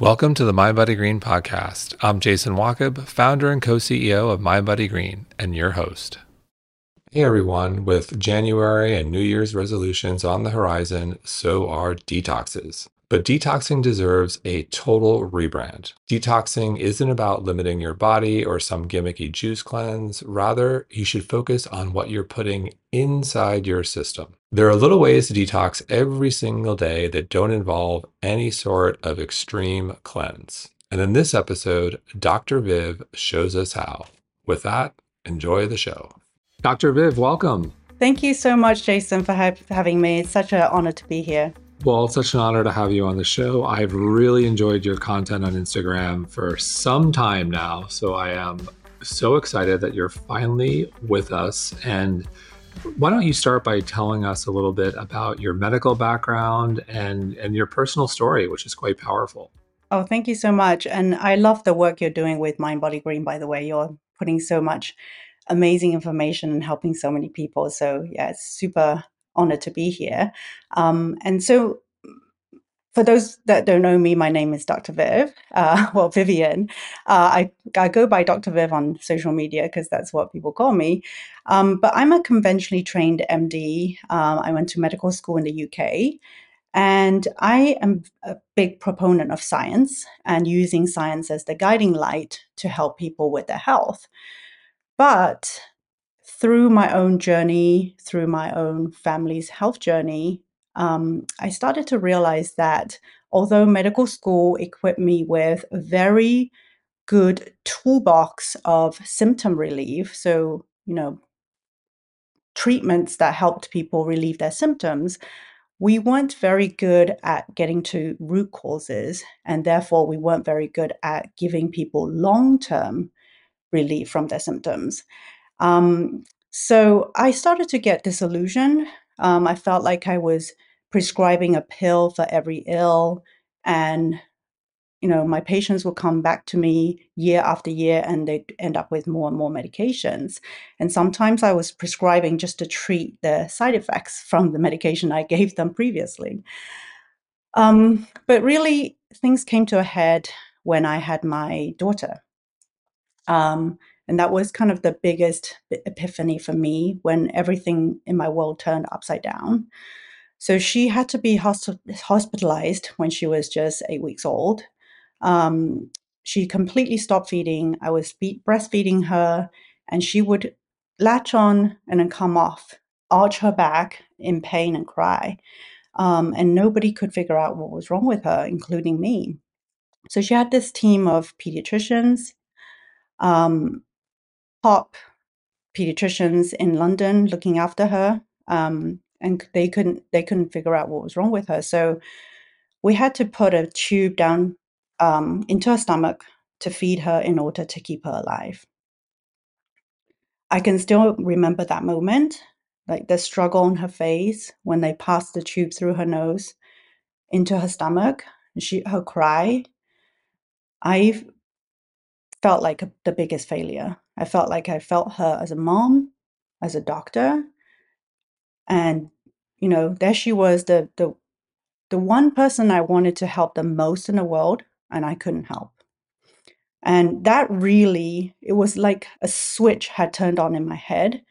Welcome to the Mind Green podcast. I'm Jason Wachob, founder and co CEO of Mind Green, and your host. Hey everyone, with January and New Year's resolutions on the horizon, so are detoxes. But detoxing deserves a total rebrand. Detoxing isn't about limiting your body or some gimmicky juice cleanse. Rather, you should focus on what you're putting inside your system. There are little ways to detox every single day that don't involve any sort of extreme cleanse. And in this episode, Dr. Viv shows us how. With that, enjoy the show. Dr. Viv, welcome. Thank you so much, Jason, for ha- having me. It's such an honor to be here. Well, it's such an honor to have you on the show. I've really enjoyed your content on Instagram for some time now. So I am so excited that you're finally with us. And why don't you start by telling us a little bit about your medical background and, and your personal story, which is quite powerful? Oh, thank you so much. And I love the work you're doing with Mind Body Green, by the way. You're putting so much amazing information and helping so many people. So, yeah, it's super honored to be here. Um, and so, for those that don't know me, my name is Dr. Viv, uh, well, Vivian. Uh, I, I go by Dr. Viv on social media because that's what people call me. Um, but I'm a conventionally trained MD. Um, I went to medical school in the UK. And I am a big proponent of science and using science as the guiding light to help people with their health. But through my own journey, through my own family's health journey, um, I started to realize that although medical school equipped me with a very good toolbox of symptom relief, so, you know, treatments that helped people relieve their symptoms, we weren't very good at getting to root causes, and therefore we weren't very good at giving people long term relief from their symptoms. Um, so I started to get disillusioned. Um, I felt like I was prescribing a pill for every ill, and you know my patients would come back to me year after year, and they'd end up with more and more medications. And sometimes I was prescribing just to treat the side effects from the medication I gave them previously. Um, but really, things came to a head when I had my daughter. Um, and that was kind of the biggest epiphany for me when everything in my world turned upside down. So she had to be hospitalized when she was just eight weeks old. Um, she completely stopped feeding. I was breastfeeding her, and she would latch on and then come off, arch her back in pain and cry. Um, and nobody could figure out what was wrong with her, including me. So she had this team of pediatricians, um, top pediatricians in London looking after her, um, and they couldn't they couldn't figure out what was wrong with her. So we had to put a tube down um, into her stomach to feed her in order to keep her alive. I can still remember that moment, like the struggle on her face when they passed the tube through her nose into her stomach. She her cry. I felt like the biggest failure. I felt like I felt her as a mom, as a doctor, and you know, there she was, the the the one person I wanted to help the most in the world, and I couldn't help. And that really, it was like a switch had turned on in my head.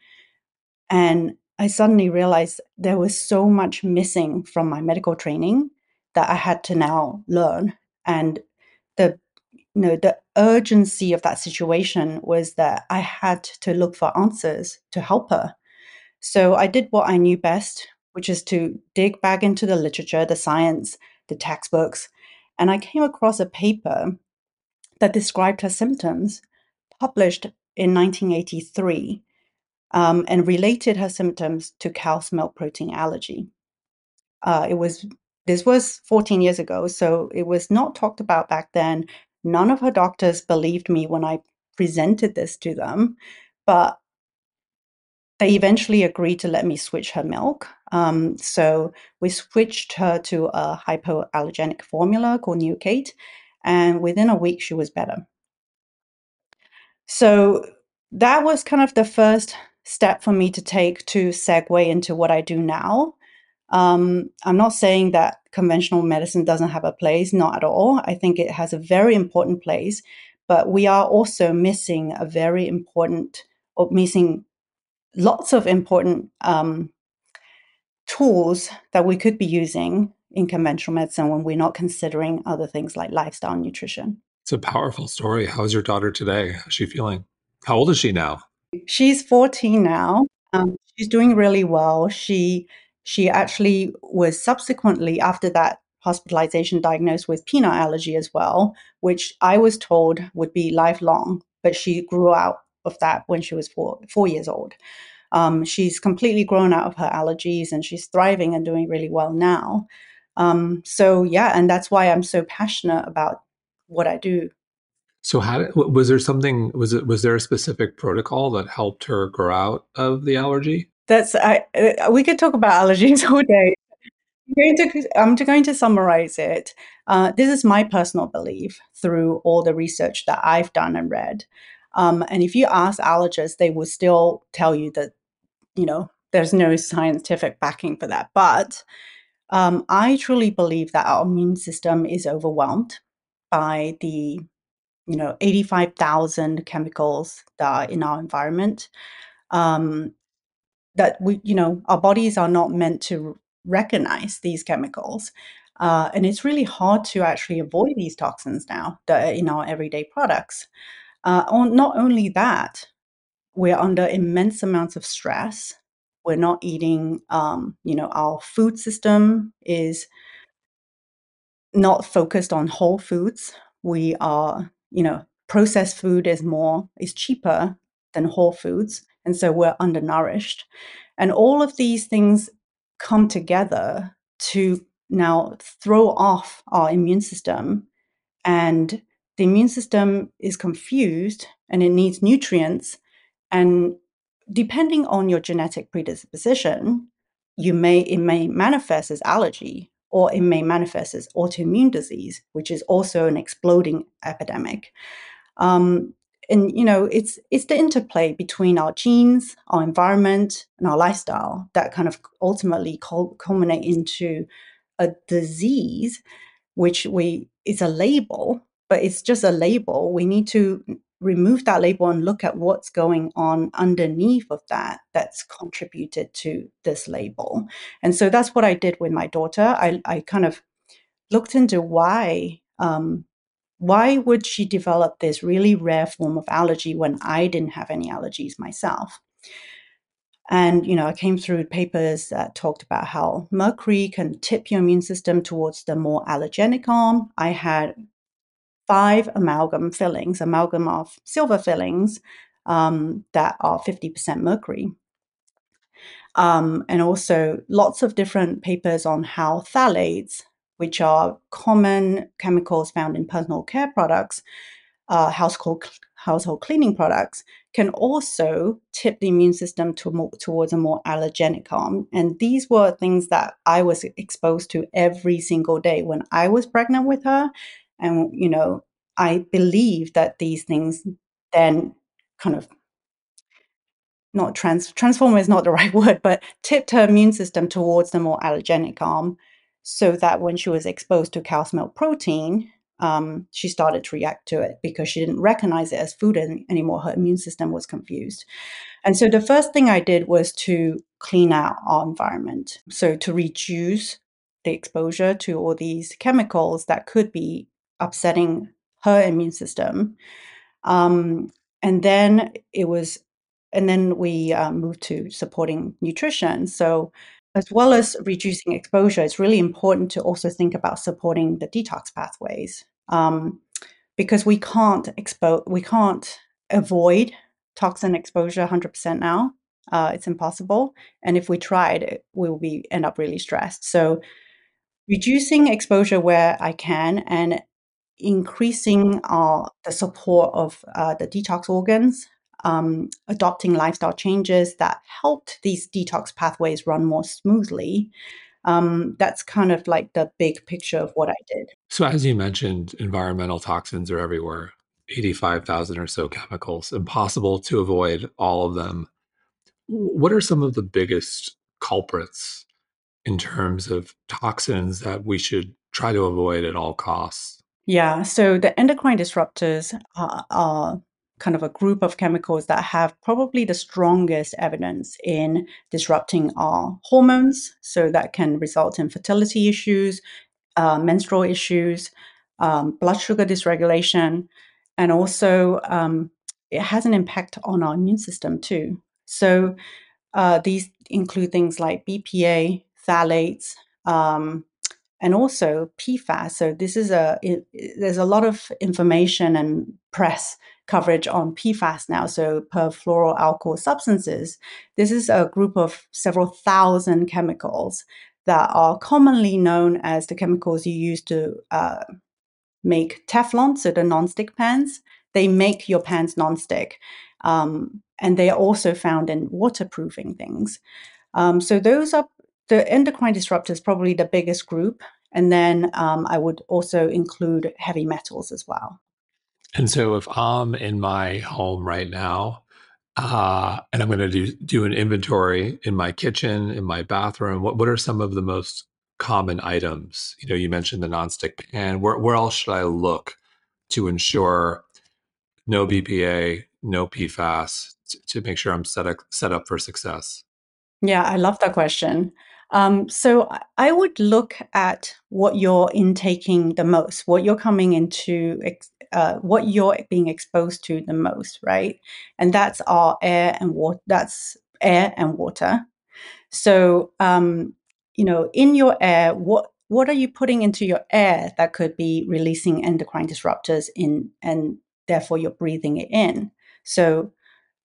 And I suddenly realized there was so much missing from my medical training that I had to now learn. And you know the urgency of that situation was that I had to look for answers to help her. So I did what I knew best, which is to dig back into the literature, the science, the textbooks, and I came across a paper that described her symptoms, published in 1983, um, and related her symptoms to cow's milk protein allergy. Uh, it was this was 14 years ago, so it was not talked about back then. None of her doctors believed me when I presented this to them, but they eventually agreed to let me switch her milk. Um, so we switched her to a hypoallergenic formula called Neocate, and within a week she was better. So that was kind of the first step for me to take to segue into what I do now. Um, I'm not saying that conventional medicine doesn't have a place, not at all. I think it has a very important place, but we are also missing a very important, or missing lots of important um, tools that we could be using in conventional medicine when we're not considering other things like lifestyle nutrition. It's a powerful story. How's your daughter today? How's she feeling? How old is she now? She's 14 now. Um, she's doing really well. She she actually was subsequently after that hospitalization diagnosed with peanut allergy as well, which I was told would be lifelong, but she grew out of that when she was four four years old. Um, she's completely grown out of her allergies and she's thriving and doing really well now. Um, so yeah, and that's why I'm so passionate about what I do. So how was there something was it was there a specific protocol that helped her grow out of the allergy? That's I uh, we could talk about allergies all day. I'm going to, I'm going to summarize it. Uh, this is my personal belief through all the research that I've done and read. Um, and if you ask allergists, they will still tell you that, you know, there's no scientific backing for that. But um, I truly believe that our immune system is overwhelmed by the, you know, 85,000 chemicals that are in our environment. Um, that we, you know, our bodies are not meant to recognize these chemicals. Uh, and it's really hard to actually avoid these toxins now that are in our everyday products. Uh, on, not only that, we're under immense amounts of stress. We're not eating, um, you know, our food system is not focused on whole foods. We are, you know, processed food is more, is cheaper than whole foods. And so we're undernourished. And all of these things come together to now throw off our immune system. And the immune system is confused and it needs nutrients. And depending on your genetic predisposition, you may it may manifest as allergy or it may manifest as autoimmune disease, which is also an exploding epidemic. Um, and you know it's it's the interplay between our genes our environment and our lifestyle that kind of ultimately culminate into a disease which we is a label but it's just a label. We need to remove that label and look at what's going on underneath of that that's contributed to this label. And so that's what i did with my daughter. I, I kind of looked into why um, why would she develop this really rare form of allergy when I didn't have any allergies myself? And, you know, I came through papers that talked about how mercury can tip your immune system towards the more allergenic arm. I had five amalgam fillings, amalgam of silver fillings um, that are 50% mercury. Um, and also lots of different papers on how phthalates which are common chemicals found in personal care products, uh, household household cleaning products, can also tip the immune system to more, towards a more allergenic arm. And these were things that I was exposed to every single day when I was pregnant with her. And you know, I believe that these things then kind of not trans transform is not the right word, but tipped her immune system towards the more allergenic arm so that when she was exposed to cow's milk protein, um, she started to react to it because she didn't recognize it as food anymore. Her immune system was confused. And so the first thing I did was to clean out our environment. So to reduce the exposure to all these chemicals that could be upsetting her immune system. Um, and then it was, and then we uh, moved to supporting nutrition. So as well as reducing exposure, it's really important to also think about supporting the detox pathways um, because we can't expose, we can't avoid toxin exposure 100% now. Uh, it's impossible, and if we tried, we will be end up really stressed. So, reducing exposure where I can and increasing uh, the support of uh, the detox organs um, adopting lifestyle changes that helped these detox pathways run more smoothly. Um, that's kind of like the big picture of what I did. So, as you mentioned, environmental toxins are everywhere 85,000 or so chemicals, impossible to avoid all of them. What are some of the biggest culprits in terms of toxins that we should try to avoid at all costs? Yeah, so the endocrine disruptors are, are kind of a group of chemicals that have probably the strongest evidence in disrupting our hormones. So that can result in fertility issues, uh, menstrual issues, um, blood sugar dysregulation, and also um, it has an impact on our immune system too. So uh, these include things like BPA, phthalates, um, and also PFAS. So this is a it, there's a lot of information and press coverage on PFAS now. So perfluoroalkyl substances. This is a group of several thousand chemicals that are commonly known as the chemicals you use to uh, make Teflon, so the non-stick pans. They make your pans non-stick. Um, and they are also found in waterproofing things. Um, so those are the endocrine disruptors, probably the biggest group. And then um, I would also include heavy metals as well. And so if I'm in my home right now, uh, and I'm going to do do an inventory in my kitchen, in my bathroom. What what are some of the most common items? You know, you mentioned the nonstick pan. Where where else should I look to ensure no BPA, no PFAS, to, to make sure I'm set up, set up for success? Yeah, I love that question. Um, so I would look at what you're intaking the most, what you're coming into, uh, what you're being exposed to the most, right? And that's our air and water. That's air and water. So, um, you know, in your air, what what are you putting into your air that could be releasing endocrine disruptors in, and therefore you're breathing it in? So,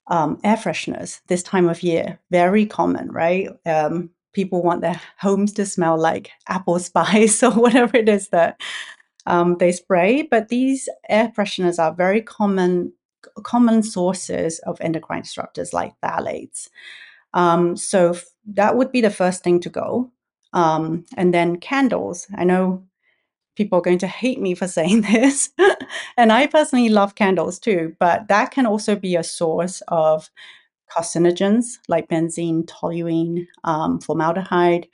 um, air fresheners this time of year, very common, right? Um, people want their homes to smell like apple spice or whatever it is that um, they spray. But these air fresheners are very common common sources of endocrine disruptors like phthalates. Um, so f- that would be the first thing to go. Um, and then candles. I know people are going to hate me for saying this. and I personally love candles too, but that can also be a source of carcinogens like benzene, toluene, um, formaldehyde,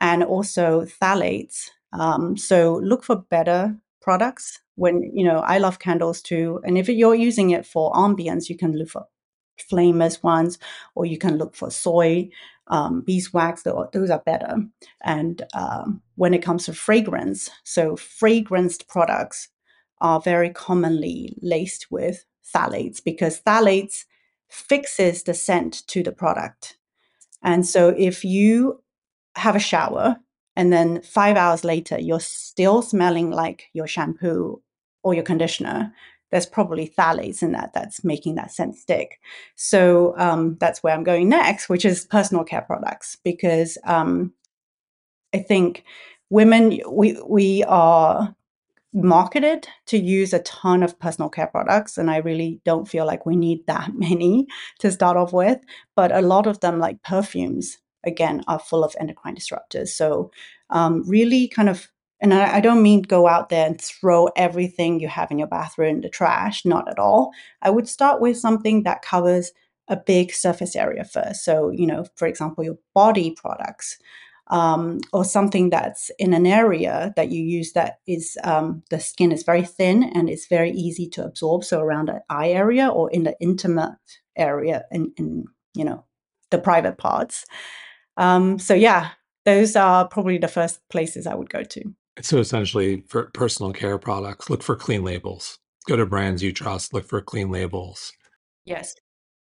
and also phthalates. Um, so look for better products. When you know, I love candles too, and if you're using it for ambience, you can look for flameless ones, or you can look for soy, um, beeswax. Those are better. And um, when it comes to fragrance, so fragranced products are very commonly laced with phthalates because phthalates fixes the scent to the product. And so if you have a shower and then five hours later you're still smelling like your shampoo or your conditioner, there's probably phthalates in that that's making that scent stick. So um, that's where I'm going next, which is personal care products, because um, I think women we we are marketed to use a ton of personal care products and i really don't feel like we need that many to start off with but a lot of them like perfumes again are full of endocrine disruptors. So um, really kind of and I, I don't mean go out there and throw everything you have in your bathroom in the trash not at all. I would start with something that covers a big surface area first. So you know for example your body products um, or something that's in an area that you use that is um, the skin is very thin and it's very easy to absorb. So around the eye area or in the intimate area in, in you know the private parts. Um, so yeah, those are probably the first places I would go to. So essentially, for personal care products, look for clean labels. Go to brands you trust. Look for clean labels. Yes,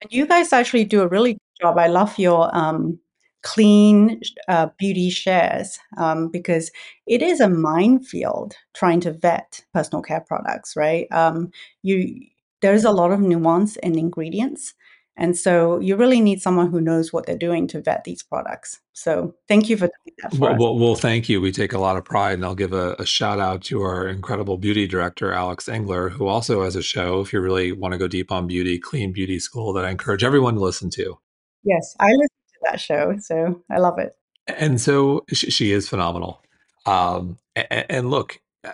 and you guys actually do a really good job. I love your um, clean uh, beauty shares um, because it is a minefield trying to vet personal care products right? Um, you there's a lot of nuance in ingredients and so you really need someone who knows what they're doing to vet these products. So thank you for doing that for well, well, well, thank you. We take a lot of pride and i'll give a, a shout out to our incredible beauty director alex engler who also has a show if you really want to go deep on beauty clean beauty school that i encourage everyone to listen to. Yes i listen that show. So I love it. And so she, is phenomenal. Um, and, look, uh,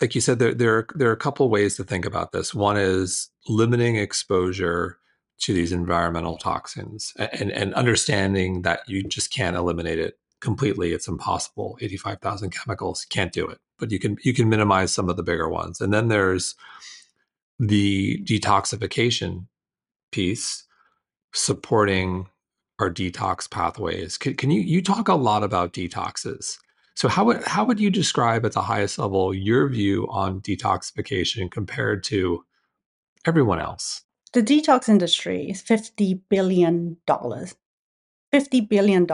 like you said, there, there, are, there are a couple ways to think about this. One is limiting exposure to these environmental toxins and, and understanding that you just can't eliminate it completely. It's impossible. 85,000 chemicals, can't do it. But you can you can minimize some of the bigger ones. And then there's the detoxification piece supporting our detox pathways. Can, can you you talk a lot about detoxes? So how would how would you describe at the highest level your view on detoxification compared to everyone else? The detox industry is $50 billion. $50 billion.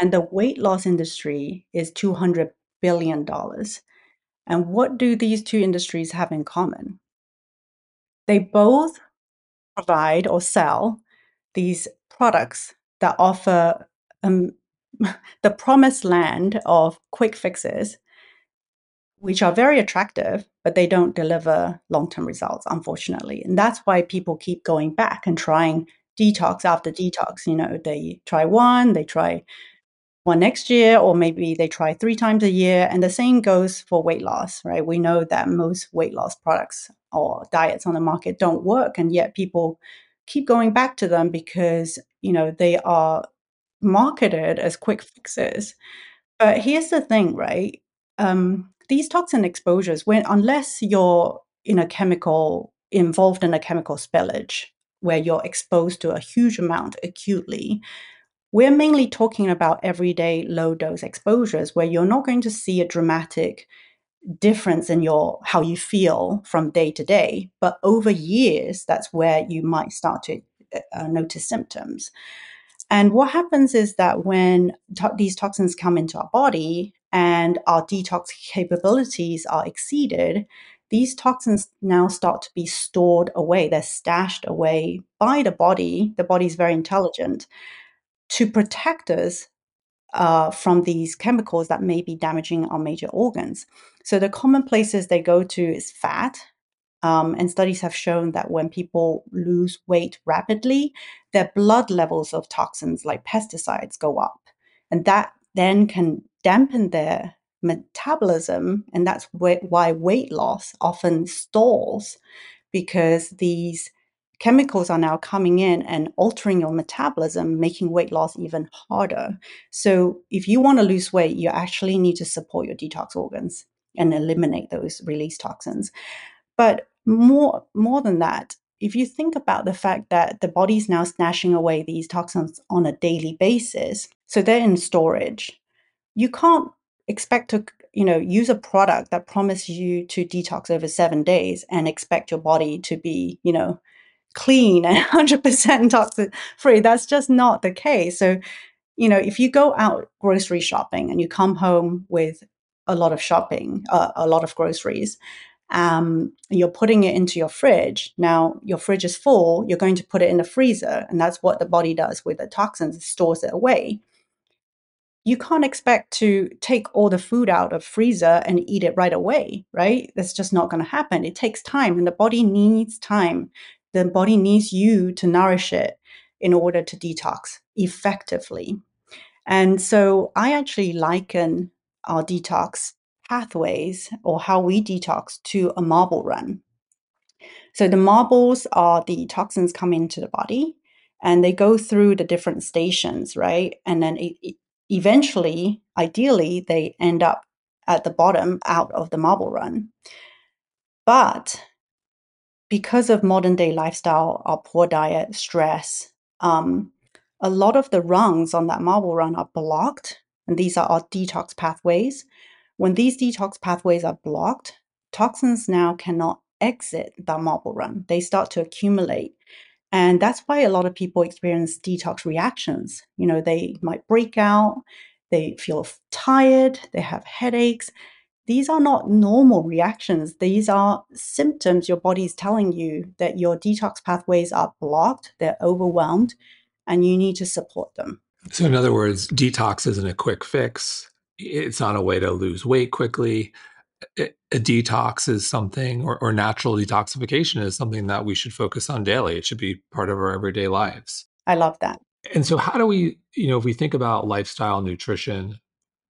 And the weight loss industry is $200 billion. And what do these two industries have in common? They both provide or sell these products that offer um, the promised land of quick fixes, which are very attractive, but they don't deliver long term results, unfortunately. And that's why people keep going back and trying detox after detox. You know, they try one, they try one next year, or maybe they try three times a year. And the same goes for weight loss, right? We know that most weight loss products or diets on the market don't work, and yet people keep going back to them because, you know, they are marketed as quick fixes. But here's the thing, right? Um, these toxin exposures, when unless you're in a chemical involved in a chemical spillage where you're exposed to a huge amount acutely, we're mainly talking about everyday low dose exposures where you're not going to see a dramatic difference in your how you feel from day to day but over years that's where you might start to uh, notice symptoms and what happens is that when to- these toxins come into our body and our detox capabilities are exceeded, these toxins now start to be stored away. They're stashed away by the body. The body is very intelligent to protect us uh, from these chemicals that may be damaging our major organs. So the common places they go to is fat, um, and studies have shown that when people lose weight rapidly, their blood levels of toxins like pesticides go up. And that then can dampen their metabolism. And that's why weight loss often stalls because these chemicals are now coming in and altering your metabolism, making weight loss even harder. So, if you want to lose weight, you actually need to support your detox organs and eliminate those release toxins. But more more than that if you think about the fact that the body's now snatching away these toxins on a daily basis so they're in storage you can't expect to you know use a product that promises you to detox over seven days and expect your body to be you know clean and 100% toxic free. That's just not the case. So you know if you go out grocery shopping and you come home with a lot of shopping uh, a lot of groceries um, you're putting it into your fridge. Now, your fridge is full, you're going to put it in the freezer, and that's what the body does with the toxins, it stores it away. You can't expect to take all the food out of freezer and eat it right away, right? That's just not going to happen. It takes time, and the body needs time. The body needs you to nourish it in order to detox effectively. And so I actually liken our detox pathways or how we detox to a marble run. So the marbles are the toxins come into the body and they go through the different stations, right? And then it, it, eventually, ideally, they end up at the bottom out of the marble run. But because of modern day lifestyle, our poor diet, stress, um, a lot of the rungs on that marble run are blocked. And these are our detox pathways. When these detox pathways are blocked, toxins now cannot exit the marble run. They start to accumulate. And that's why a lot of people experience detox reactions. You know, they might break out, they feel tired, they have headaches. These are not normal reactions. These are symptoms your body is telling you that your detox pathways are blocked, they're overwhelmed, and you need to support them. So, in other words, detox isn't a quick fix it's not a way to lose weight quickly. A, detox is something, or, or natural detoxification is something that we should focus on daily. It should be part of our everyday lives. I love that. And so, how do we, you know, if we think about lifestyle nutrition,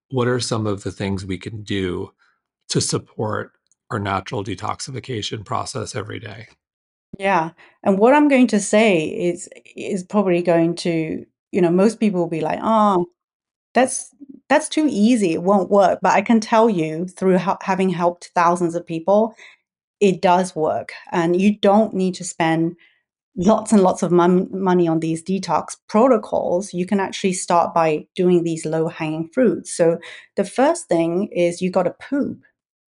what are some of the things we can do to support our natural detoxification process every day? Yeah. And what I'm going to say is is probably going to, you know, most people will be like, oh, that's that's too easy. It won't work. But I can tell you through ha- having helped thousands of people, it does work. And you don't need to spend lots and lots of mon- money on these detox protocols. You can actually start by doing these low hanging fruits. So the first thing is you got to poop,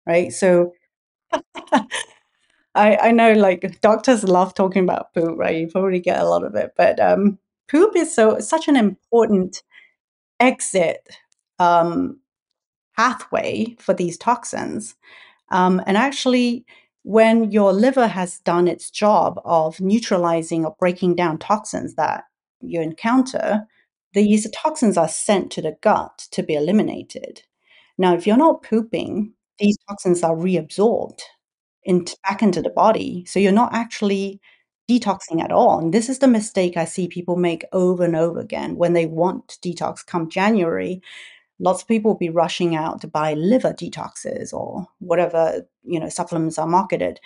right? So I, I know like doctors love talking about poop, right? You probably get a lot of it, but um, poop is so such an important exit um, pathway for these toxins. Um, and actually, when your liver has done its job of neutralizing or breaking down toxins that you encounter, these toxins are sent to the gut to be eliminated. Now, if you're not pooping, these toxins are reabsorbed into, back into the body. So you're not actually detoxing at all. And this is the mistake I see people make over and over again when they want to detox come January. Lots of people will be rushing out to buy liver detoxes or whatever you know supplements are marketed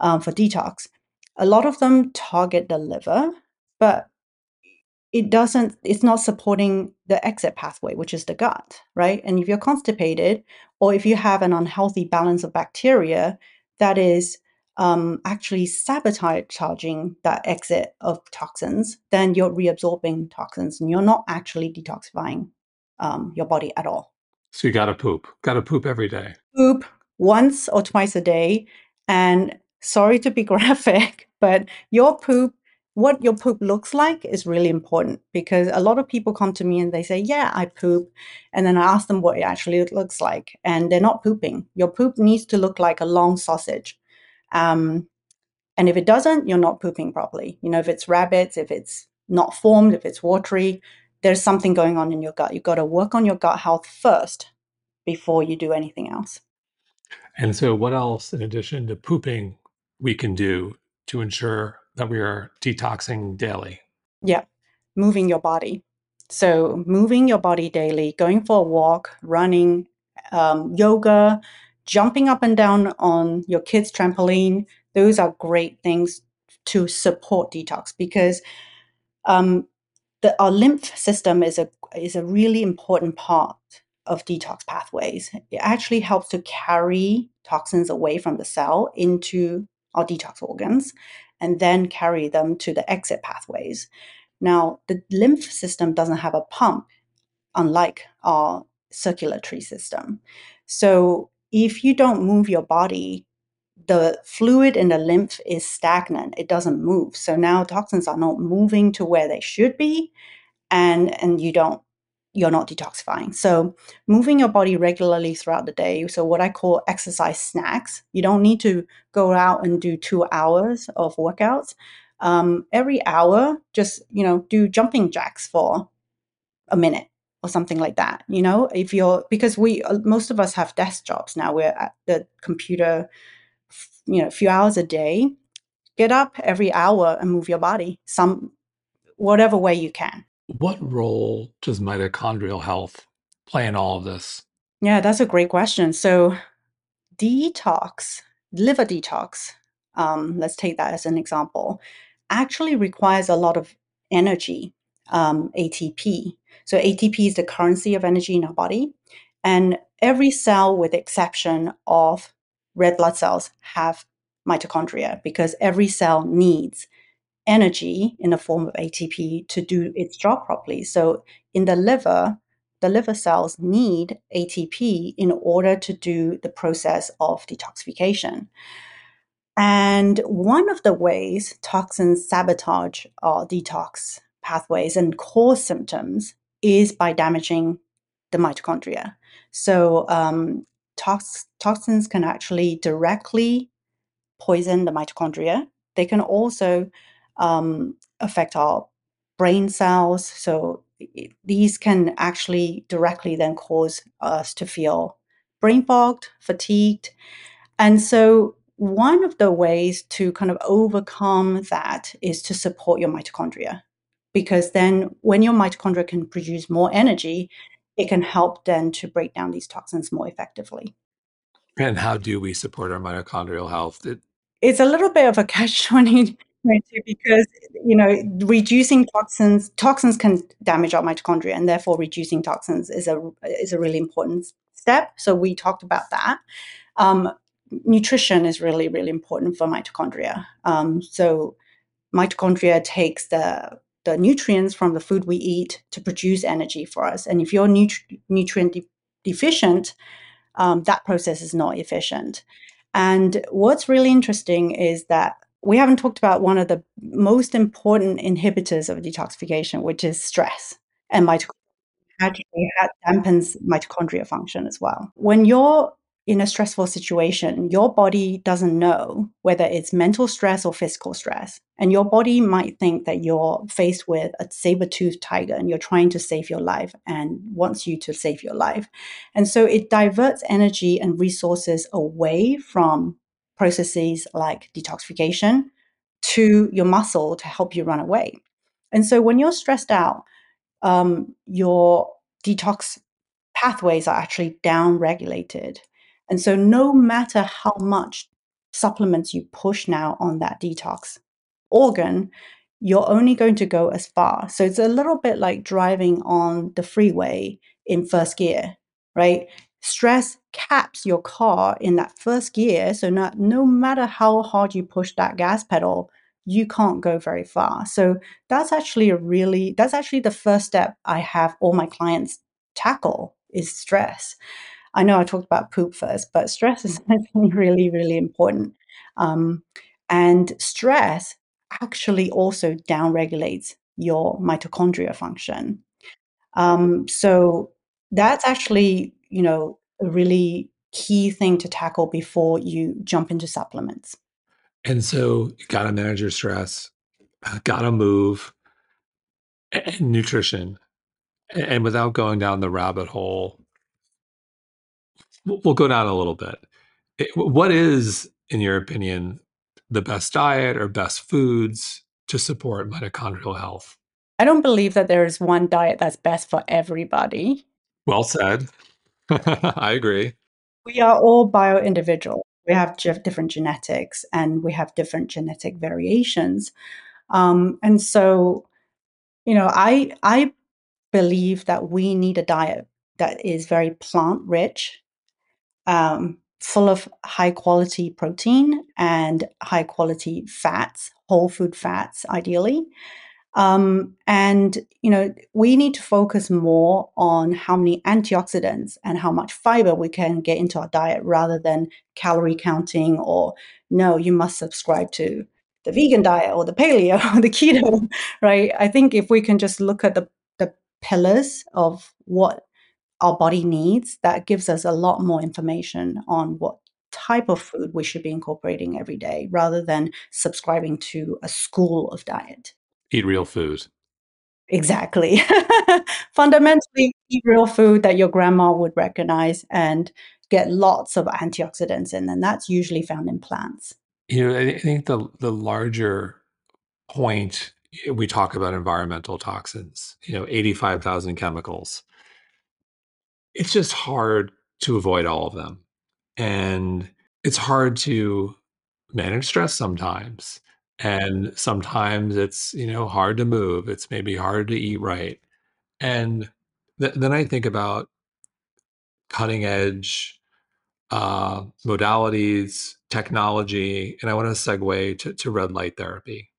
um, for detox. A lot of them target the liver, but it doesn't it's not supporting the exit pathway which is the gut right and if you're constipated or if you have an unhealthy balance of bacteria that is um, actually sabotaging that exit of toxins, then you're reabsorbing toxins and you're not actually detoxifying um, your body at all. So you got to poop, got to poop every day. Poop once or twice a day. And sorry to be graphic, but your poop, what your poop looks like is really important because a lot of people come to me and they say, Yeah, I poop. And then I ask them what it actually looks like. And they're not pooping. Your poop needs to look like a long sausage. Um, and if it doesn't, you're not pooping properly. You know, if it's rabbits, if it's not formed, if it's watery, there's something going on in your gut. You've got to work on your gut health first before you do anything else. And so, what else, in addition to pooping, we can do to ensure that we are detoxing daily? Yeah, moving your body. So, moving your body daily, going for a walk, running, um, yoga, jumping up and down on your kids' trampoline, those are great things to support detox because um, the, our lymph system is a is a really important part of detox pathways. It actually helps to carry toxins away from the cell into our detox organs and then carry them to the exit pathways. Now, the lymph system doesn't have a pump, unlike our circulatory system. So, if you don't move your body, the fluid in the lymph is stagnant. It doesn't move. So now toxins are not moving to where they should be, and and you don't you're not detoxifying. So moving your body regularly throughout the day. So what I call exercise snacks. You don't need to go out and do two hours of workouts. Um, every hour, just you know, do jumping jacks for a minute or something like that you know if you're because we uh, most of us have desk jobs now we're at the computer you know a few hours a day get up every hour and move your body some whatever way you can. What role does mitochondrial health play in all of this? Yeah that's a great question. So detox liver detox um, let's take that as an example actually requires a lot of energy um, atp so ATP is the currency of energy in our body. And every cell, with exception of red blood cells, have mitochondria because every cell needs energy in the form of ATP to do its job properly. So in the liver, the liver cells need ATP in order to do the process of detoxification. And one of the ways toxins sabotage our detox pathways and cause symptoms is by damaging the mitochondria. So um, tox- toxins can actually directly poison the mitochondria. They can also um, affect our brain cells. So these can actually directly then cause us to feel brain fogged, fatigued. And so one of the ways to kind of overcome that is to support your mitochondria because then when your mitochondria can produce more energy, it can help then to break down these toxins more effectively. And how do we support our mitochondrial health? It- it's a little bit of a catch 20 because you know reducing toxins toxins can damage our mitochondria and therefore reducing toxins is a is a really important step so we talked about that um, nutrition is really really important for mitochondria um, so mitochondria takes the the nutrients from the food we eat to produce energy for us. And if you're nutri- nutrient de- deficient um, that process is not efficient. And what's really interesting is that we haven't talked about one of the most important inhibitors of detoxification, which is stress and mitochondria actually dampens mitochondria function as well. When you're in a stressful situation, your body doesn't know whether it's mental stress or physical stress. And your body might think that you're faced with a saber toothed tiger and you're trying to save your life and wants you to save your life. And so it diverts energy and resources away from processes like detoxification to your muscle to help you run away. And so when you're stressed out, um, your detox pathways are actually down regulated. And so, no matter how much supplements you push now on that detox organ, you're only going to go as far. So, it's a little bit like driving on the freeway in first gear, right? Stress caps your car in that first gear. So, not, no matter how hard you push that gas pedal, you can't go very far. So, that's actually a really, that's actually the first step I have all my clients tackle is stress. I know I talked about poop first, but stress is actually really, really important. Um, and stress actually also downregulates your mitochondria function. Um, so that's actually, you know, a really key thing to tackle before you jump into supplements. And so you got to manage your stress, uh, got to move, and nutrition. And without going down the rabbit hole we'll go down a little bit. What is, in your opinion, the best diet or best foods to support mitochondrial health? I don't believe that there is one diet that's best for everybody. Well said. I agree. We are all bio individual. We have different genetics and we have different genetic variations. Um, and so, you know, I I believe that we need a diet that is very plant rich um, full of high quality protein and high quality fats, whole food fats, ideally. Um, and you know, we need to focus more on how many antioxidants and how much fiber we can get into our diet rather than calorie counting or no, you must subscribe to the vegan diet or the paleo or the keto, right? I think if we can just look at the the pillars of what our body needs, that gives us a lot more information on what type of food we should be incorporating every day rather than subscribing to a school of diet. Eat real food. Exactly. Fundamentally, eat real food that your grandma would recognize and get lots of antioxidants in, and that's usually found in plants. You know, I think the the larger point eh, we talk about environmental toxins. You know, eighty five thousand chemicals it's just hard to avoid all of them. And it's hard to manage stress sometimes. And sometimes it's, you know, hard to move. It's maybe hard to eat right. And th- then I think about cutting edge uh, modalities, technology, and I want to segue to, to red light therapy,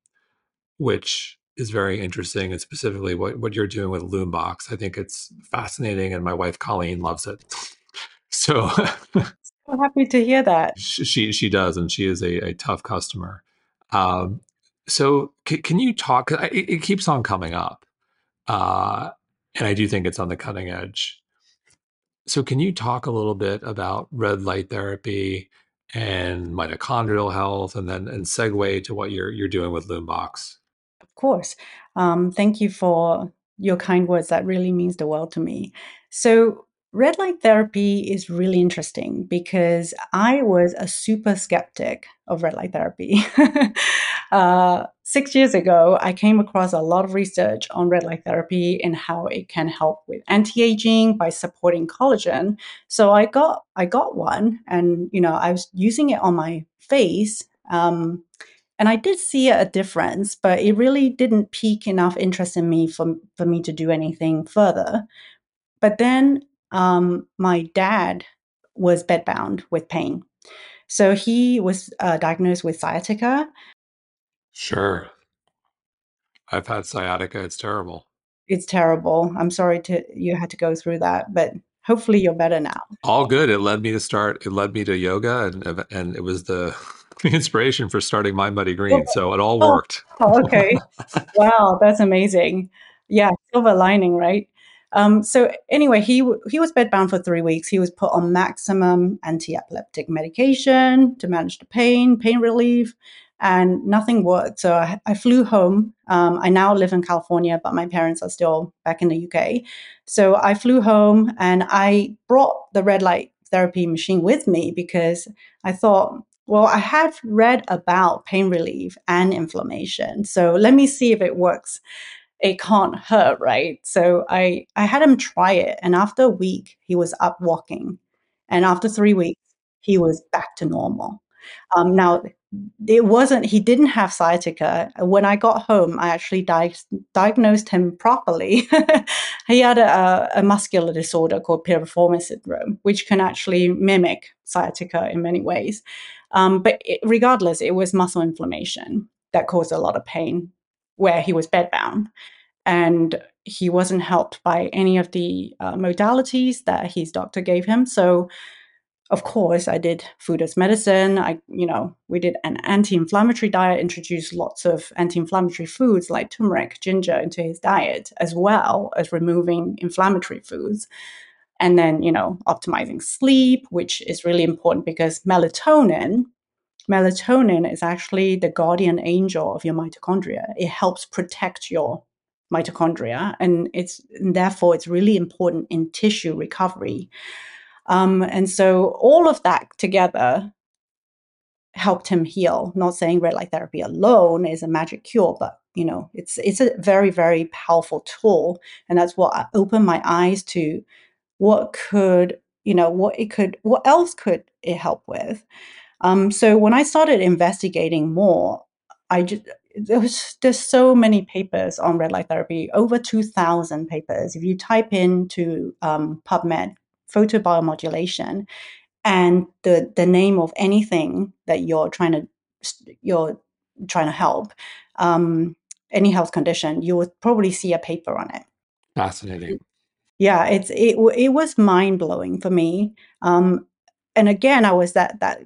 which is very interesting and specifically what, what you're doing with LUMEBOX. I think it's fascinating and my wife Colleen loves it. so so happy to hear that. She she does and she is a, a tough customer. Um, so c- can you talk it, it, keeps on coming up. Uh, and I do think it's on the cutting edge. So can you talk a little bit about red light therapy and mitochondrial health and then and segue to what you're you're doing with LUMEBOX? Course. Um, thank you for your kind words. That really means the world to me. So, red light therapy is really interesting because I was a super skeptic of red light therapy. uh, six years ago, I came across a lot of research on red light therapy and how it can help with anti-aging by supporting collagen. So I got I got one, and you know I was using it on my face. Um, and I did see a difference, but it really didn't pique enough interest in me for, for me to do anything further. But then um, my dad was bedbound with pain. So he was uh, diagnosed with sciatica. Sure. I've had sciatica. It's terrible. It's terrible. I'm sorry to you had to go through that, but hopefully you're better now. All good. It led me to start. It led me to yoga, and and it was the inspiration for starting mindbodygreen. So it all Oh, worked. oh, okay. wow, that's amazing. Yeah, silver lining, right? Um, so anyway, he he was bedbound for three weeks. He was put on maximum anti-epileptic medication to manage the pain, pain relief, and nothing worked. So I, I flew home. Um, I now live in California, but my parents are still back in the UK. So I flew home and I brought the red light therapy machine with me because I thought, well, I have read about pain relief and inflammation. So let me see if it works it can't hurt, right? So I I had him try it, and after a week, he was up walking, and after three weeks, he was back to normal. Um, now it wasn't he didn't have sciatica. When i got home i actually di- diagnosed him properly. He had a, a, muscular disorder called piriformis syndrome which can actually mimic sciatica in many ways. Um, but it, regardless it was muscle inflammation that caused a lot of pain where he was bedbound. And he wasn't helped by any of the uh, modalities that his doctor gave him. So of course i did food as medicine. I you know we did an anti-inflammatory diet introduced lots of anti-inflammatory foods like turmeric ginger into his diet as well as removing inflammatory foods. And then you know optimizing sleep which is really important because melatonin melatonin is actually the guardian angel of your mitochondria. It helps protect your mitochondria and it's and therefore it's really important in tissue recovery um, and so all of that together helped him heal. Not saying red light therapy alone is a magic cure, but you know, it's it's a very very powerful tool, and that's what opened my eyes to what could you know what it could what else could it help with. Um, so when I started investigating more, I just there was there's so many papers on red light therapy, over two thousand papers. If you type into um, PubMed photobiomodulation and the the name of anything that you're trying to you're trying to help um, any health condition you would probably see a paper on it. Fascinating. Yeah it's it, it was mind-blowing for me um, and again i was that that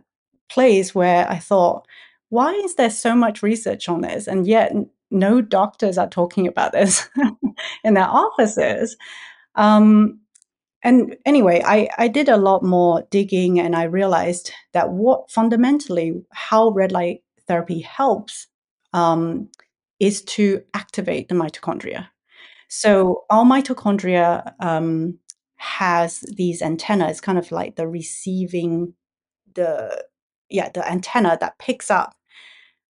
place where i thought why is there so much research on this? And yet no doctors are talking about this in their offices. Um, and anyway, I, I did a lot more digging and I realized that what fundamentally how red light therapy helps um, is to activate the mitochondria. So our mitochondria um, has these antennas, kind of like the receiving the yeah the antenna that picks up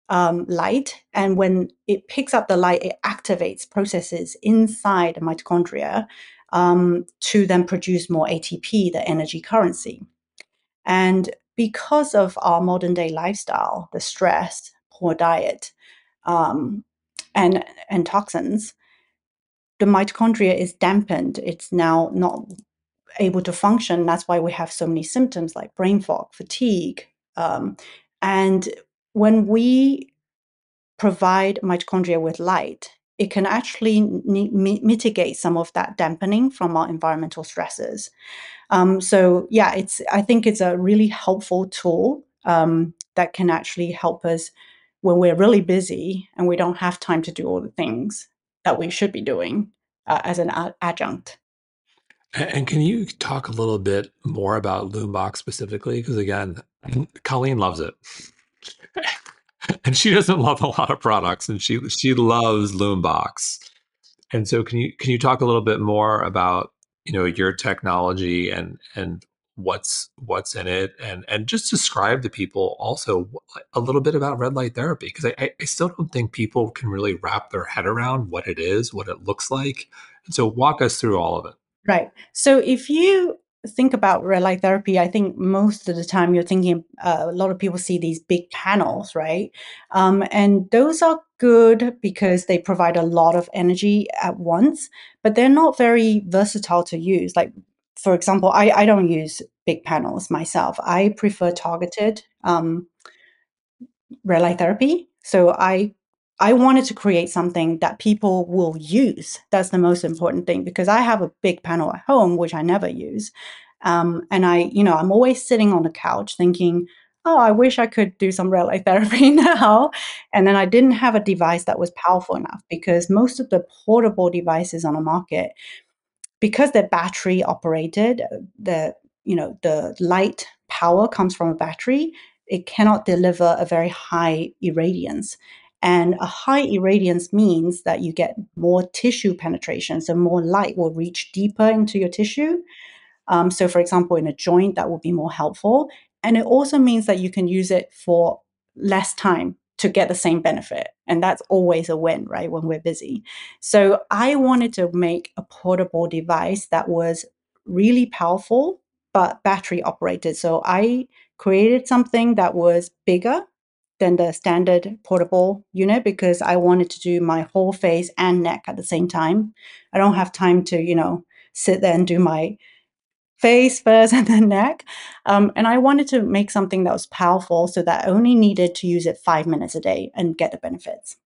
um, light, and when it picks up the light, it activates processes inside the mitochondria um, to then produce more ATP, the energy currency. And because of our modern day lifestyle, the stress, poor diet, um, and and toxins, the mitochondria is dampened. It's now not able to function. That's why we have so many symptoms like brain fog, fatigue, um, and when we provide mitochondria with light, it can actually mitigate some of that dampening from our environmental stresses. Um, so yeah, it's I think it's a really helpful tool um, that can actually help us when we're really busy and we don't have time to do all the things that we should be doing uh, as an ad- adjunct. And can you talk a little bit more about Lumebox specifically? Because again, Colleen loves it. and she doesn't love a lot of products and she she loves Lumebox. And so can you can you talk a little bit more about, you know, your technology and and what's what's in it? And and just describe to people also a little bit about red light therapy because I, I still don't think people can really wrap their head around what it is what it looks like. And so walk us through all of it. Right. So if you think about red light therapy, I think most of the time you're thinking uh, a lot of people see these big panels, right? Um, and those are good because they provide a lot of energy at once, but they're not very versatile to use. Like, for example, I, I don't use big panels myself. I prefer targeted um, red light therapy. So I I wanted to create something that people will use. That's the most important thing because I have a big panel at home, which I never use. Um, and I, you know, I'm always sitting on the couch thinking, oh, I wish I could do some light therapy now. And then I didn't have a device that was powerful enough because most of the portable devices on the market, because they're battery operated, the you know the light power comes from a battery. It cannot deliver a very high irradiance. And a high irradiance means that you get more tissue penetration, so more light will reach deeper into your tissue. Um, so, for example, in a joint, that will be more helpful. And it also means that you can use it for less time to get the same benefit. And that's always a win, right? When we're busy. So, I wanted to make a portable device that was really powerful, but battery operated. So, I created something that was bigger than the standard portable unit because I wanted to do my whole face and neck at the same time. I don't have time to, you know, sit there and do my face first and then neck. Um, and I wanted to make something that was powerful so that I only needed to use it five minutes a day and get the benefits.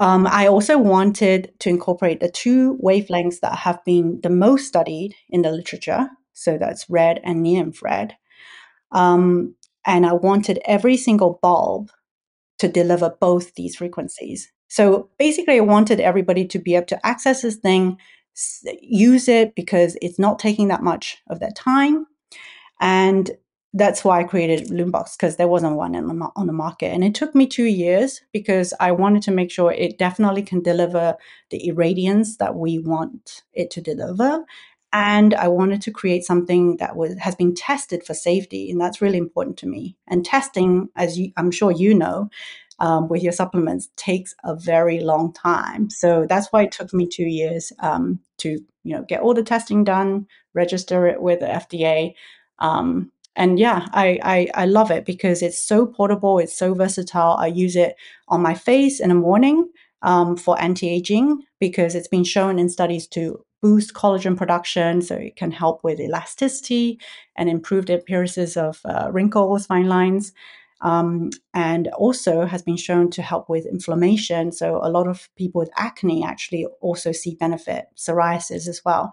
Um, I also wanted to incorporate the two wavelengths that have been the most studied in the literature. So that's red and near infrared. Um, and I wanted every single bulb to deliver both these frequencies. So basically, I wanted everybody to be able to access this thing, use it because it's not taking that much of their time. And that's why I created Lumebox because there wasn't one the, on the market. And it took me two years because I wanted to make sure it definitely can deliver the irradiance that we want it to deliver and I wanted to create something that was has been tested for safety, and that's really important to me. And testing, as you, I'm sure you know, um, with your supplements takes a very long time. So that's why it took me two years um, to you know get all the testing done, register it with the FDA. Um, and yeah, I, I, I love it because it's so portable, it's so versatile. I use it on my face in the morning um, for anti-aging because it's been shown in studies to boost collagen production, so it can help with elasticity and improve the appearances of uh, wrinkles, fine lines. Um, and also has been shown to help with inflammation. So a lot of people with acne actually also see benefit, psoriasis as well.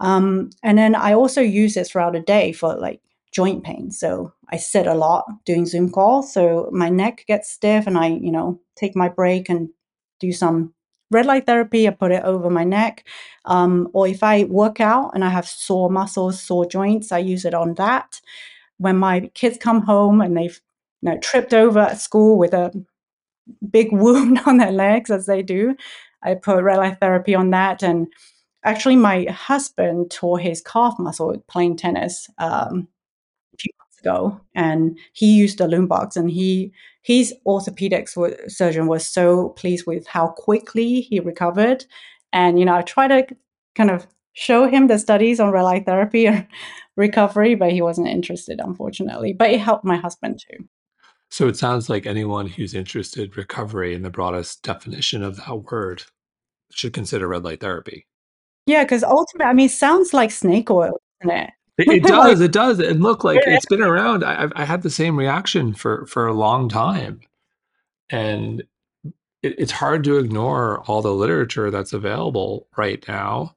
Um, and then I also use it throughout the day for like joint pain. So I sit a lot doing Zoom calls, so my neck gets stiff, and I, you know, take my break and do some red light therapy, I put it over my neck. Um, or if I work out and I have sore muscles, sore joints, I use it on that. When my kids come home and they've you know, tripped over at school with a big wound on their legs, as they do, I put red light therapy on that. And actually, my husband tore his calf muscle playing tennis um, a few months ago, and he used a Lumebox, and he his orthopedic surgeon was so pleased with how quickly he recovered. And, you know, I try to kind of show him the studies on red light therapy and recovery, but he wasn't interested, unfortunately. But it helped my husband too. So it sounds like anyone who's interested recovery in the broadest definition of that word should consider red light therapy. Yeah, because ultimately, I mean, it sounds like snake oil, isn't it? It, does. it does. And look, like it's been around. I, I had the same reaction for for a long time, and it, it's hard to ignore all the literature that's available right now,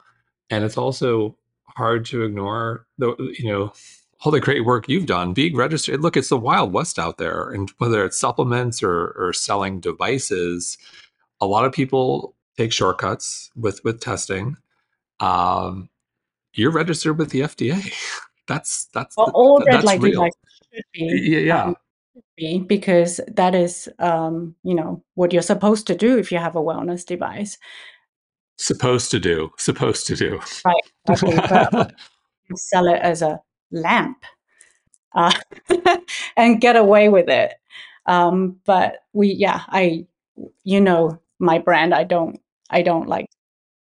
and it's also hard to ignore the you know all the great work you've done being registered. Look, it's the wild west out there, and whether it's supplements or or selling devices, a lot of people take shortcuts with with testing. Um, you're registered with the FDA. that's that's well, all red that's light real. should be. Yeah, yeah. Um, be because that is um, you know what you're supposed to do if you have a wellness device. Supposed to do. Supposed to do. Right. Okay, but sell it as a lamp uh, and get away with it. Um, but we, yeah, I, you know, my brand. I don't, I don't like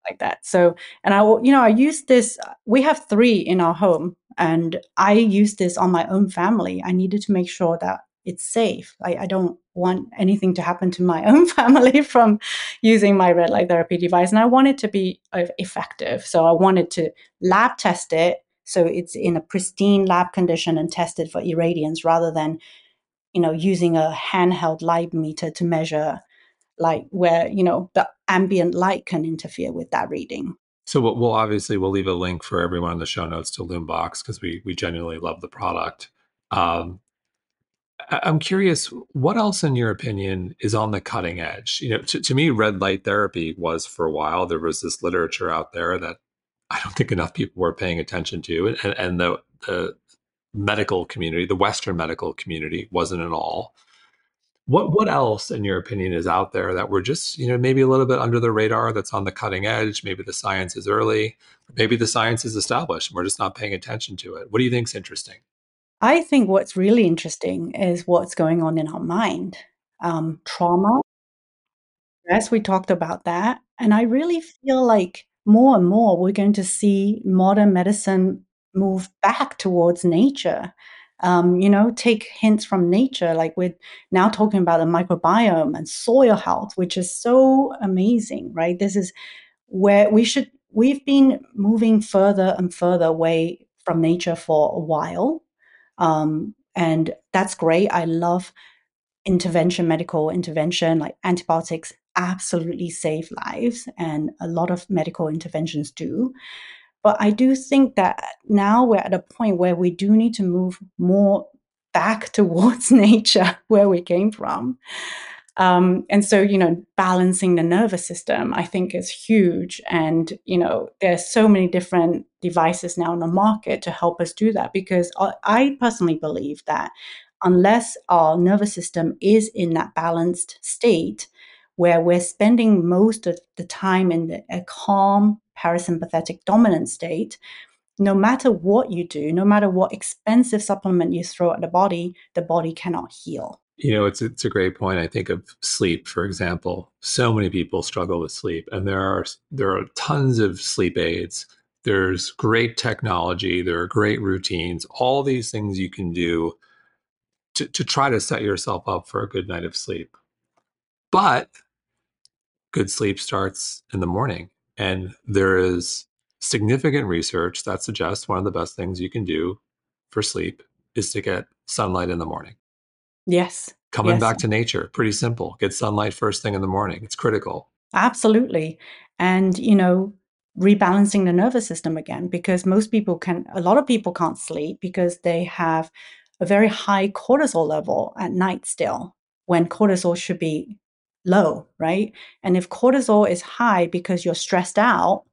like that. So, and I, will, you know, I use this. We have three in our home, and I use this on my own family. I needed to make sure that it's safe. I, I don't want anything to happen to my own family from using my red light therapy device, and I want it to be effective. So I wanted to lab test it so it's in a pristine lab condition and tested for irradiance rather than you know using a handheld light meter to measure like where you know the ambient light can interfere with that reading so we'll, we'll obviously we'll leave a link for everyone in the show notes to Lumebox because we we genuinely love the product um, I'm curious, what else, in your opinion, is on the cutting edge? You know, to, to, me, red light therapy was for a while. There was this literature out there that I don't think enough people were paying attention to, and, and the the medical community, the Western medical community, wasn't at all. What what else, in your opinion, is out there that we're just you know maybe a little bit under the radar that's on the cutting edge? Maybe the science is early, maybe the science is established, and we're just not paying attention to it. What do you think is interesting? I think what's really interesting is what's going on in our mind. Um, trauma. Yes, we talked about that, and I really feel like more and more we're going to see modern medicine move back towards nature. Um, you know, take hints from nature. Like we're now talking about the microbiome and soil health, which is so amazing, right? This is where we should, we've been moving further and further away from nature for a while. Um, and that's great. I love intervention, medical intervention, like antibiotics absolutely save lives, and a lot of medical interventions do. But I do think that now we're at a point where we do need to move more back towards nature, where we came from. Um, and so, you know, balancing the nervous system, I think, is huge. And, you know, there's so many different devices now in the market to help us do that because I personally believe that unless our nervous system is in that balanced state, where we're spending most of the time in a calm parasympathetic dominant state, no matter what you do, no matter what expensive supplement you throw at the body, the body cannot heal. You know, it's it's a great point. I think of sleep, for example. So many people struggle with sleep, and there are there are tons of sleep aids. There's great technology. There are great routines. All these things you can do to, to try to set yourself up for a good night of sleep. But good sleep starts in the morning. And there is significant research that suggests one of the best things you can do for sleep is to get sunlight in the morning. Yes. Coming yes. back to nature, pretty simple. Get sunlight first thing in the morning. It's critical. Absolutely. And, you know, rebalancing the nervous system again, because most people can, a lot of people can't sleep because they have a very high cortisol level at night still, when cortisol should be low, right? And if cortisol is high because you're stressed out,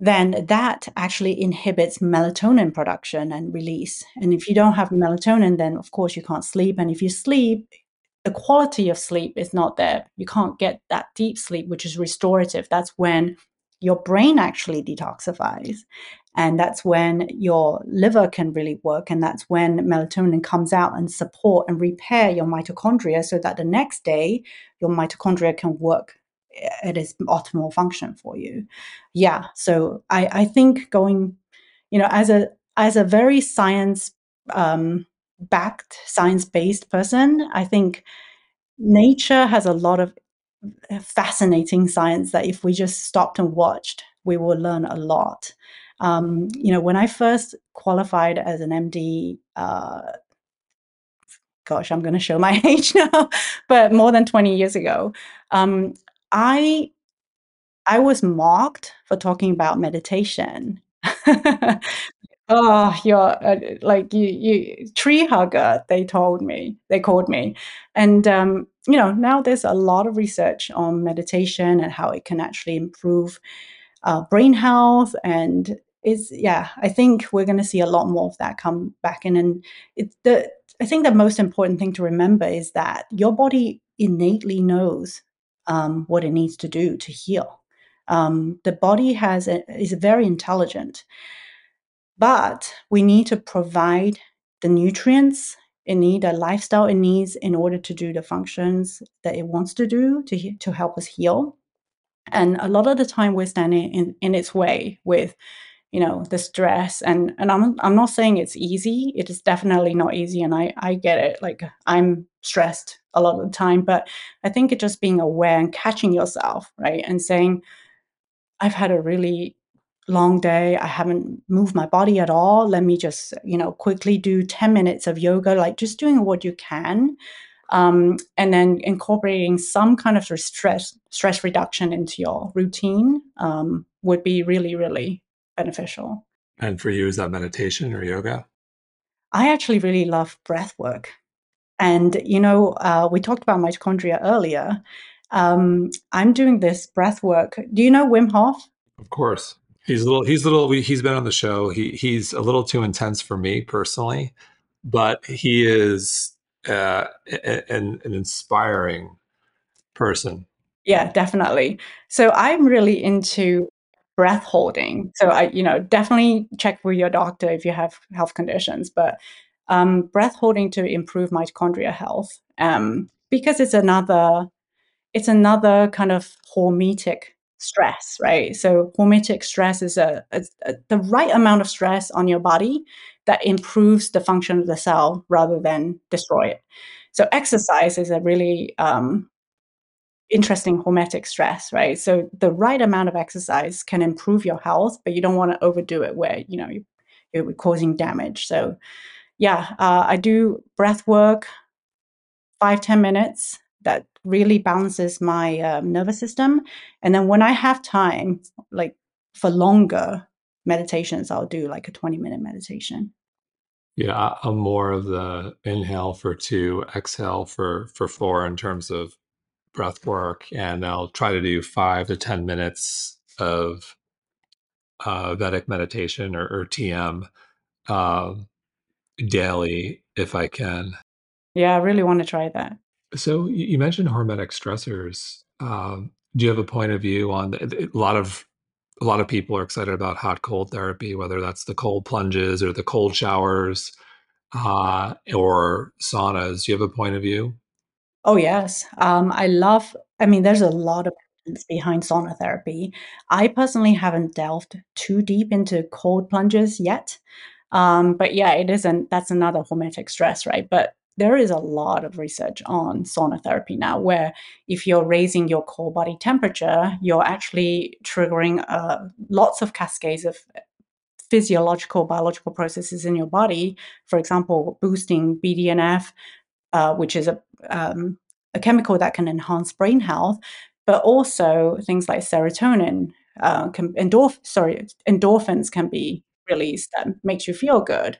then that actually inhibits melatonin production and release. And if you don't have melatonin, then of course you can't sleep. And if you sleep, the quality of sleep is not there. You can't get that deep sleep, which is restorative. That's when your brain actually detoxifies. And that's when your liver can really work. And that's when melatonin comes out and support and repair your mitochondria so that the next day your mitochondria can work at its optimal function for you. Yeah. So I, I think going, you know, as a as a very science um, backed, science based person, I think nature has a lot of fascinating science that if we just stopped and watched, we will learn a lot. Um, you know, when I first qualified as an MD, uh, gosh, I'm going to show my age now, but more than 20 years ago, um, I I was mocked for talking about meditation. oh, you're uh, like you, you tree hugger. They told me they called me, and um, you know now there's a lot of research on meditation and how it can actually improve uh, brain health and is yeah i think we're going to see a lot more of that come back in and it's the i think the most important thing to remember is that your body innately knows um, what it needs to do to heal. Um, the body has a, is very intelligent but we need to provide the nutrients it needs a lifestyle it needs in order to do the functions that it wants to do to, to help us heal. And a lot of the time we're standing in, in its way with you know the stress and and I'm I'm not saying it's easy it is definitely not easy and I I get it like I'm stressed a lot of the time but I think it just being aware and catching yourself right and saying I've had a really long day I haven't moved my body at all let me just you know quickly do 10 minutes of yoga like just doing what you can um, and then incorporating some kind of stress stress reduction into your routine um, would be really really beneficial. And for you, is that meditation or yoga? I actually really love breath work. And, you know, uh, we talked about mitochondria earlier. Um, I'm doing this breath work. Do you know Wim Hof? Of course. He's a little, he's a little, he's been on the show. He, he's a little too intense for me personally, but he is uh, an, an inspiring person. Yeah, definitely. So I'm really into breath holding. So I, you know, definitely check with your doctor if you have health conditions, but um, breath holding to improve mitochondria health um, because it's another, it's another kind of hormetic stress, right? So hormetic stress is a, a, a, the right amount of stress on your body that improves the function of the cell rather than destroy it. So exercise is a really um, interesting hormetic stress, right? So the right amount of exercise can improve your health, but you don't want to overdo it where you know you're causing damage. So yeah, uh, I do breath work, five ten minutes. That really balances my uh, nervous system. And then when I have time, like for longer meditations, I'll do like a 20 minute meditation. Yeah, I'm more of the inhale for two, exhale for for four in terms of breath work and I'll try to do five to 10 minutes of uh, Vedic meditation or, or TM um, daily if I can. Yeah, I really want to try that. So you mentioned hormetic stressors. Um, do you have a point of view on the, a lot of a lot of people are excited about hot cold therapy, whether that's the cold plunges or the cold showers uh, or saunas. Do you have a point of view? Oh, yes. Um, I love I mean, there's a lot of evidence behind sauna therapy. I personally haven't delved too deep into cold plunges yet. Um, but yeah, it isn't that's another hormetic stress, right? But there is a lot of research on sauna therapy now where if you're raising your core body temperature, you're actually triggering uh, lots of cascades of physiological biological processes in your body for example boosting bdnf uh, which is a um, a chemical that can enhance brain health, but also things like serotonin, uh, can, endorph- sorry, endorphins can be released that makes you feel good.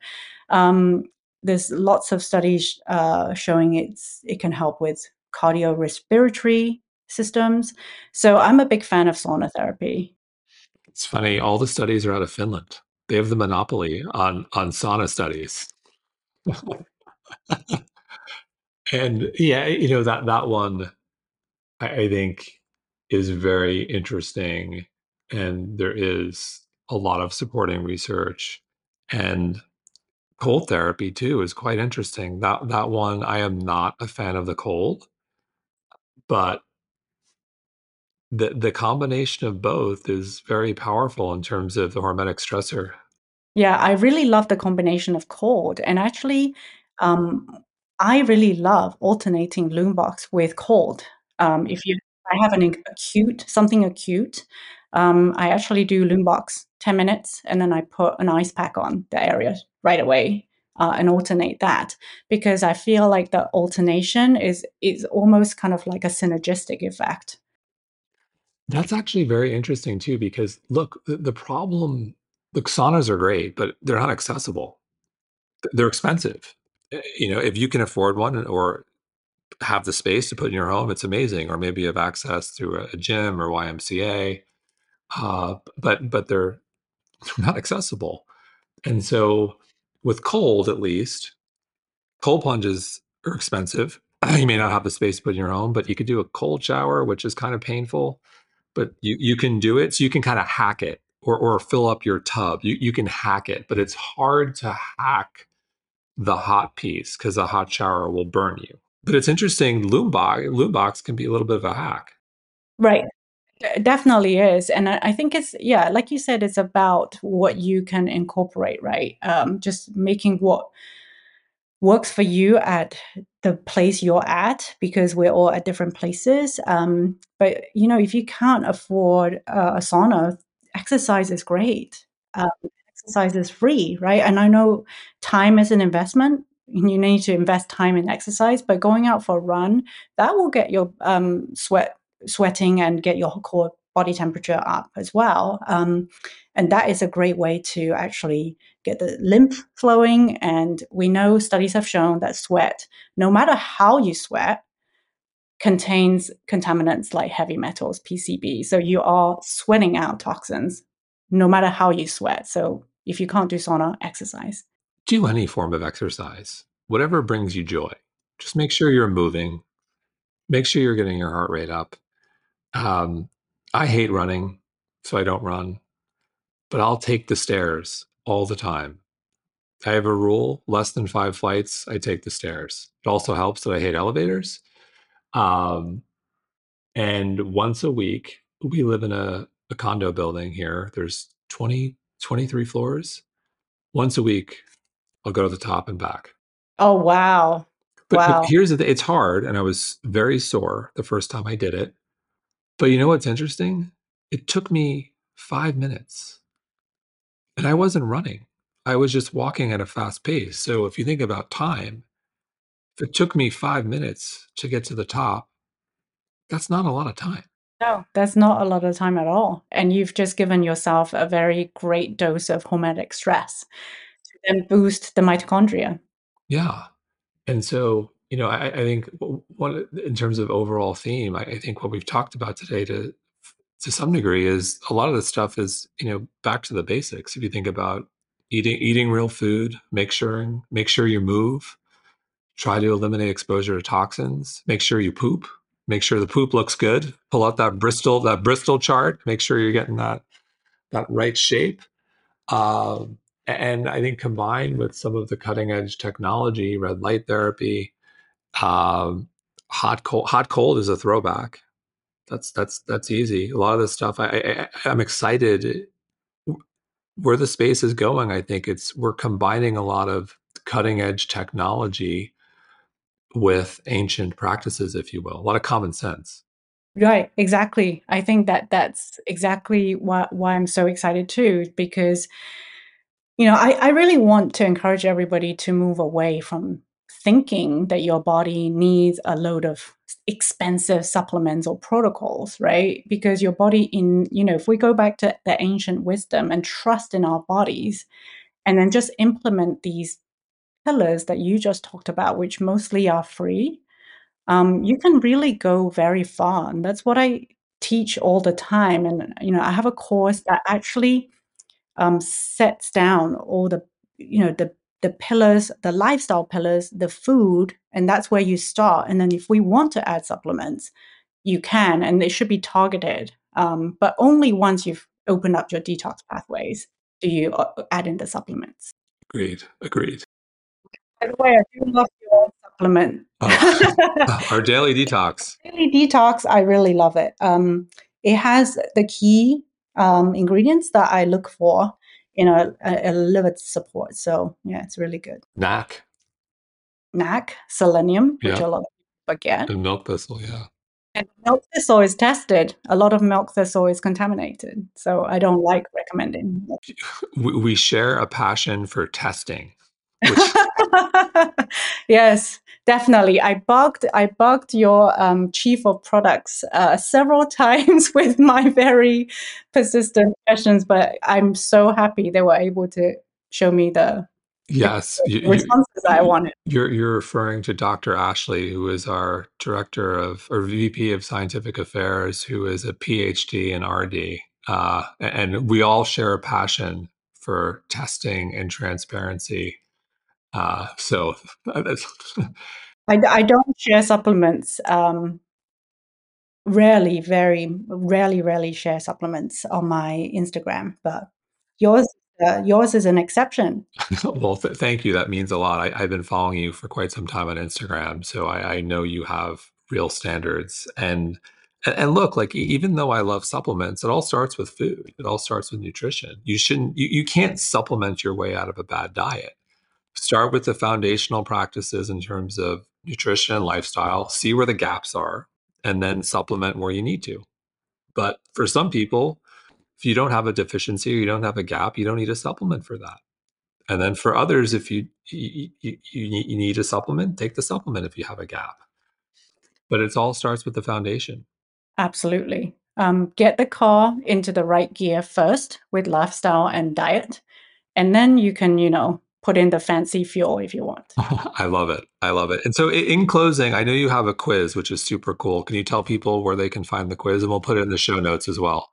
Um, there's lots of studies uh, showing it's it can help with cardiorespiratory systems. So I'm a big fan of sauna therapy. It's funny, all the studies are out of Finland. They have the monopoly on on sauna studies. And yeah, you know that that one I, I think is very interesting, and there is a lot of supporting research and cold therapy too is quite interesting. That that one I am not a fan of the cold, but the the combination of both is very powerful in terms of the hormetic stressor. Yeah, I really love the combination of cold and actually um, I really love alternating Lumebox with cold. Um, if you I have an acute something acute, um, I actually do Lumebox 10 minutes, and then I put an ice pack on the area right away, uh, and alternate that because I feel like the alternation is is almost kind of like a synergistic effect. That's actually very interesting too, because look, the, the problem, the saunas are great, but they're not accessible. They're expensive. Eh, you know, if you can afford one or have the space to put in your home, it's amazing. Or maybe you have access through a, gym or YMCA, uh, but but they're not accessible. And so, with cold, at least, cold plunges are expensive. you may not have the space to put in your home, but you could do a cold shower, which is kind of painful, but you you can do it. So you can kind of hack it or or fill up your tub. You you can hack it, but it's hard to hack the hot piece because a hot shower will burn you. But it's interesting, Lumebox, Lumebox can be a little bit of a hack. Right. It definitely is, and I think it's yeah, like you said, it's about what you can incorporate, right? Um, just making what works for you at the place you're at because we're all at different places. Um, but you know, if you can't afford a sauna, exercise is great. Um, exercise is free, right? And I know time is an investment. You need to invest time in exercise, but going out for a run that will get your um, sweat sweating and get your core body temperature up as well. Um, and that is a great way to actually get the lymph flowing. And we know studies have shown that sweat, no matter how you sweat, contains contaminants like heavy metals, PCB. So you are sweating out toxins no matter how you sweat. So if you can't do sauna, exercise. Do any form of exercise, whatever brings you joy. Just make sure you're moving, make sure you're getting your heart rate up. Um, I hate running, so I don't run, but I'll take the stairs all the time. I have a rule less than five flights, I take the stairs. It also helps that I hate elevators. Um, and once a week, we live in a, a condo building here. There's 20, 23 floors. Once a week, I'll go to the top and back. Oh, wow. But, wow. but here's the thing it's hard. And I was very sore the first time I did it. But you know what's interesting? It took me five minutes and I wasn't running. I was just walking at a fast pace. So if you think about time, if it took me five minutes to get to the top, that's not a lot of time. No, that's not a lot of time at all. And you've just given yourself a very great dose of hormetic stress to then boost the mitochondria. Yeah. And so, you know, I, I think one in terms of overall theme, I, I think what we've talked about today to to some degree is a lot of this stuff is, you know, back to the basics. If you think about eating eating real food, make sure make sure you move, try to eliminate exposure to toxins, make sure you poop, make sure the poop looks good, pull out that Bristol that Bristol chart, make sure you're getting that that right shape. Um, and I think combined with some of the cutting edge technology, red light therapy, um, hot cold hot cold is a throwback. That's that's that's easy. A lot of this stuff, I, I I'm excited where the space is going. I think it's we're combining a lot of cutting edge technology with ancient practices, if you will, a lot of common sense. Right, exactly. I think that that's exactly why why I'm so excited too, because you know, I, I really want to encourage everybody to move away from thinking that your body needs a load of expensive supplements or protocols, right? Because your body, in, you know, if we go back to the ancient wisdom and trust in our bodies and then just implement these pillars that you just talked about, which mostly are free, um, you can really go very far. And that's what I teach all the time. And, you know, I have a course that actually um, sets down all the you know the the pillars the lifestyle pillars the food and that's where you start and then if we want to add supplements you can and they should be targeted um, but only once you've opened up your detox pathways do you uh, add in the supplements agreed agreed by the way i do love your supplement oh, our daily detox daily detox i really love it um, it has the key um, ingredients that I look for in a, a, a liver support. So yeah, it's really good. NAC. NAC, selenium, which a lot of people forget. And milk thistle, yeah. And milk thistle is tested. A lot of milk thistle is contaminated. So I don't like recommending. We share a passion for testing. Which... yes, definitely. I bugged I bugged your um, chief of products uh, several times with my very persistent questions, but I'm so happy they were able to show me the yes the responses you, I wanted. You're you're referring to Dr. Ashley, who is our director of or VP of Scientific Affairs, who is a PhD in RD, uh, and we all share a passion for testing and transparency uh, so that's. I, I don't share supplements. Um, rarely, very rarely, rarely share supplements on my Instagram, but yours uh, yours is an exception. well, th- thank you. That means a lot. I, have been following you for quite some time on Instagram, so I, I know you have real standards. And And, and look, like even though I love supplements, it all starts with food. It all starts with nutrition. You shouldn't, you, you can't supplement your way out of a bad diet. Start with the foundational practices in terms of nutrition and lifestyle, see where the gaps are, and then supplement where you need to. But for some people, if you don't have a deficiency or you don't have a gap, you don't need a supplement for that. And then for others, if you you, you, you need a supplement, take the supplement if you have a gap. But it all starts with the foundation. Absolutely. Um, get the car into the right gear first with lifestyle and diet. And then you can, you know, put in the fancy fuel if you want. I love it. I love it. And so, in closing, I know you have a quiz, which is super cool. Can you tell people where they can find the quiz? And we'll put it in the show notes as well.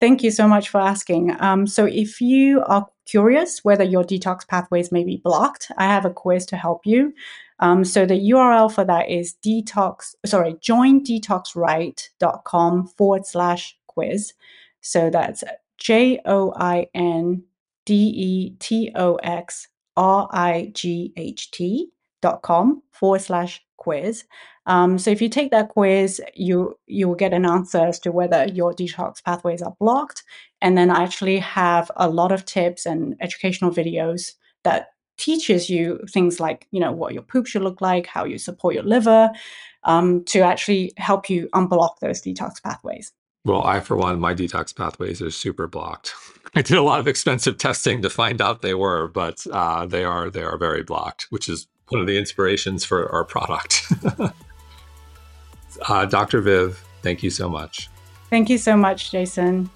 Thank you so much for asking. Um, so, if you are curious whether your detox pathways may be blocked, I have a quiz to help you. Um, so the URL for that is detox, sorry, joindetoxright.com forward slash quiz. So that's J O I N D E T O X R I G H T dot com forward slash quiz. Um, so if you take that quiz, you you will get an answer as to whether your detox pathways are blocked. And then I actually have a lot of tips and educational videos that teaches you things like you know what your poop should look like, how you support your liver, um, to actually help you unblock those detox pathways. Well, I, for one, my detox pathways are super blocked. I did a lot of expensive testing to find out they were, but uh, they are they are very blocked, which is one of the inspirations for our product. uh, Dr. Viv, thank you so much. Thank you so much, Jason.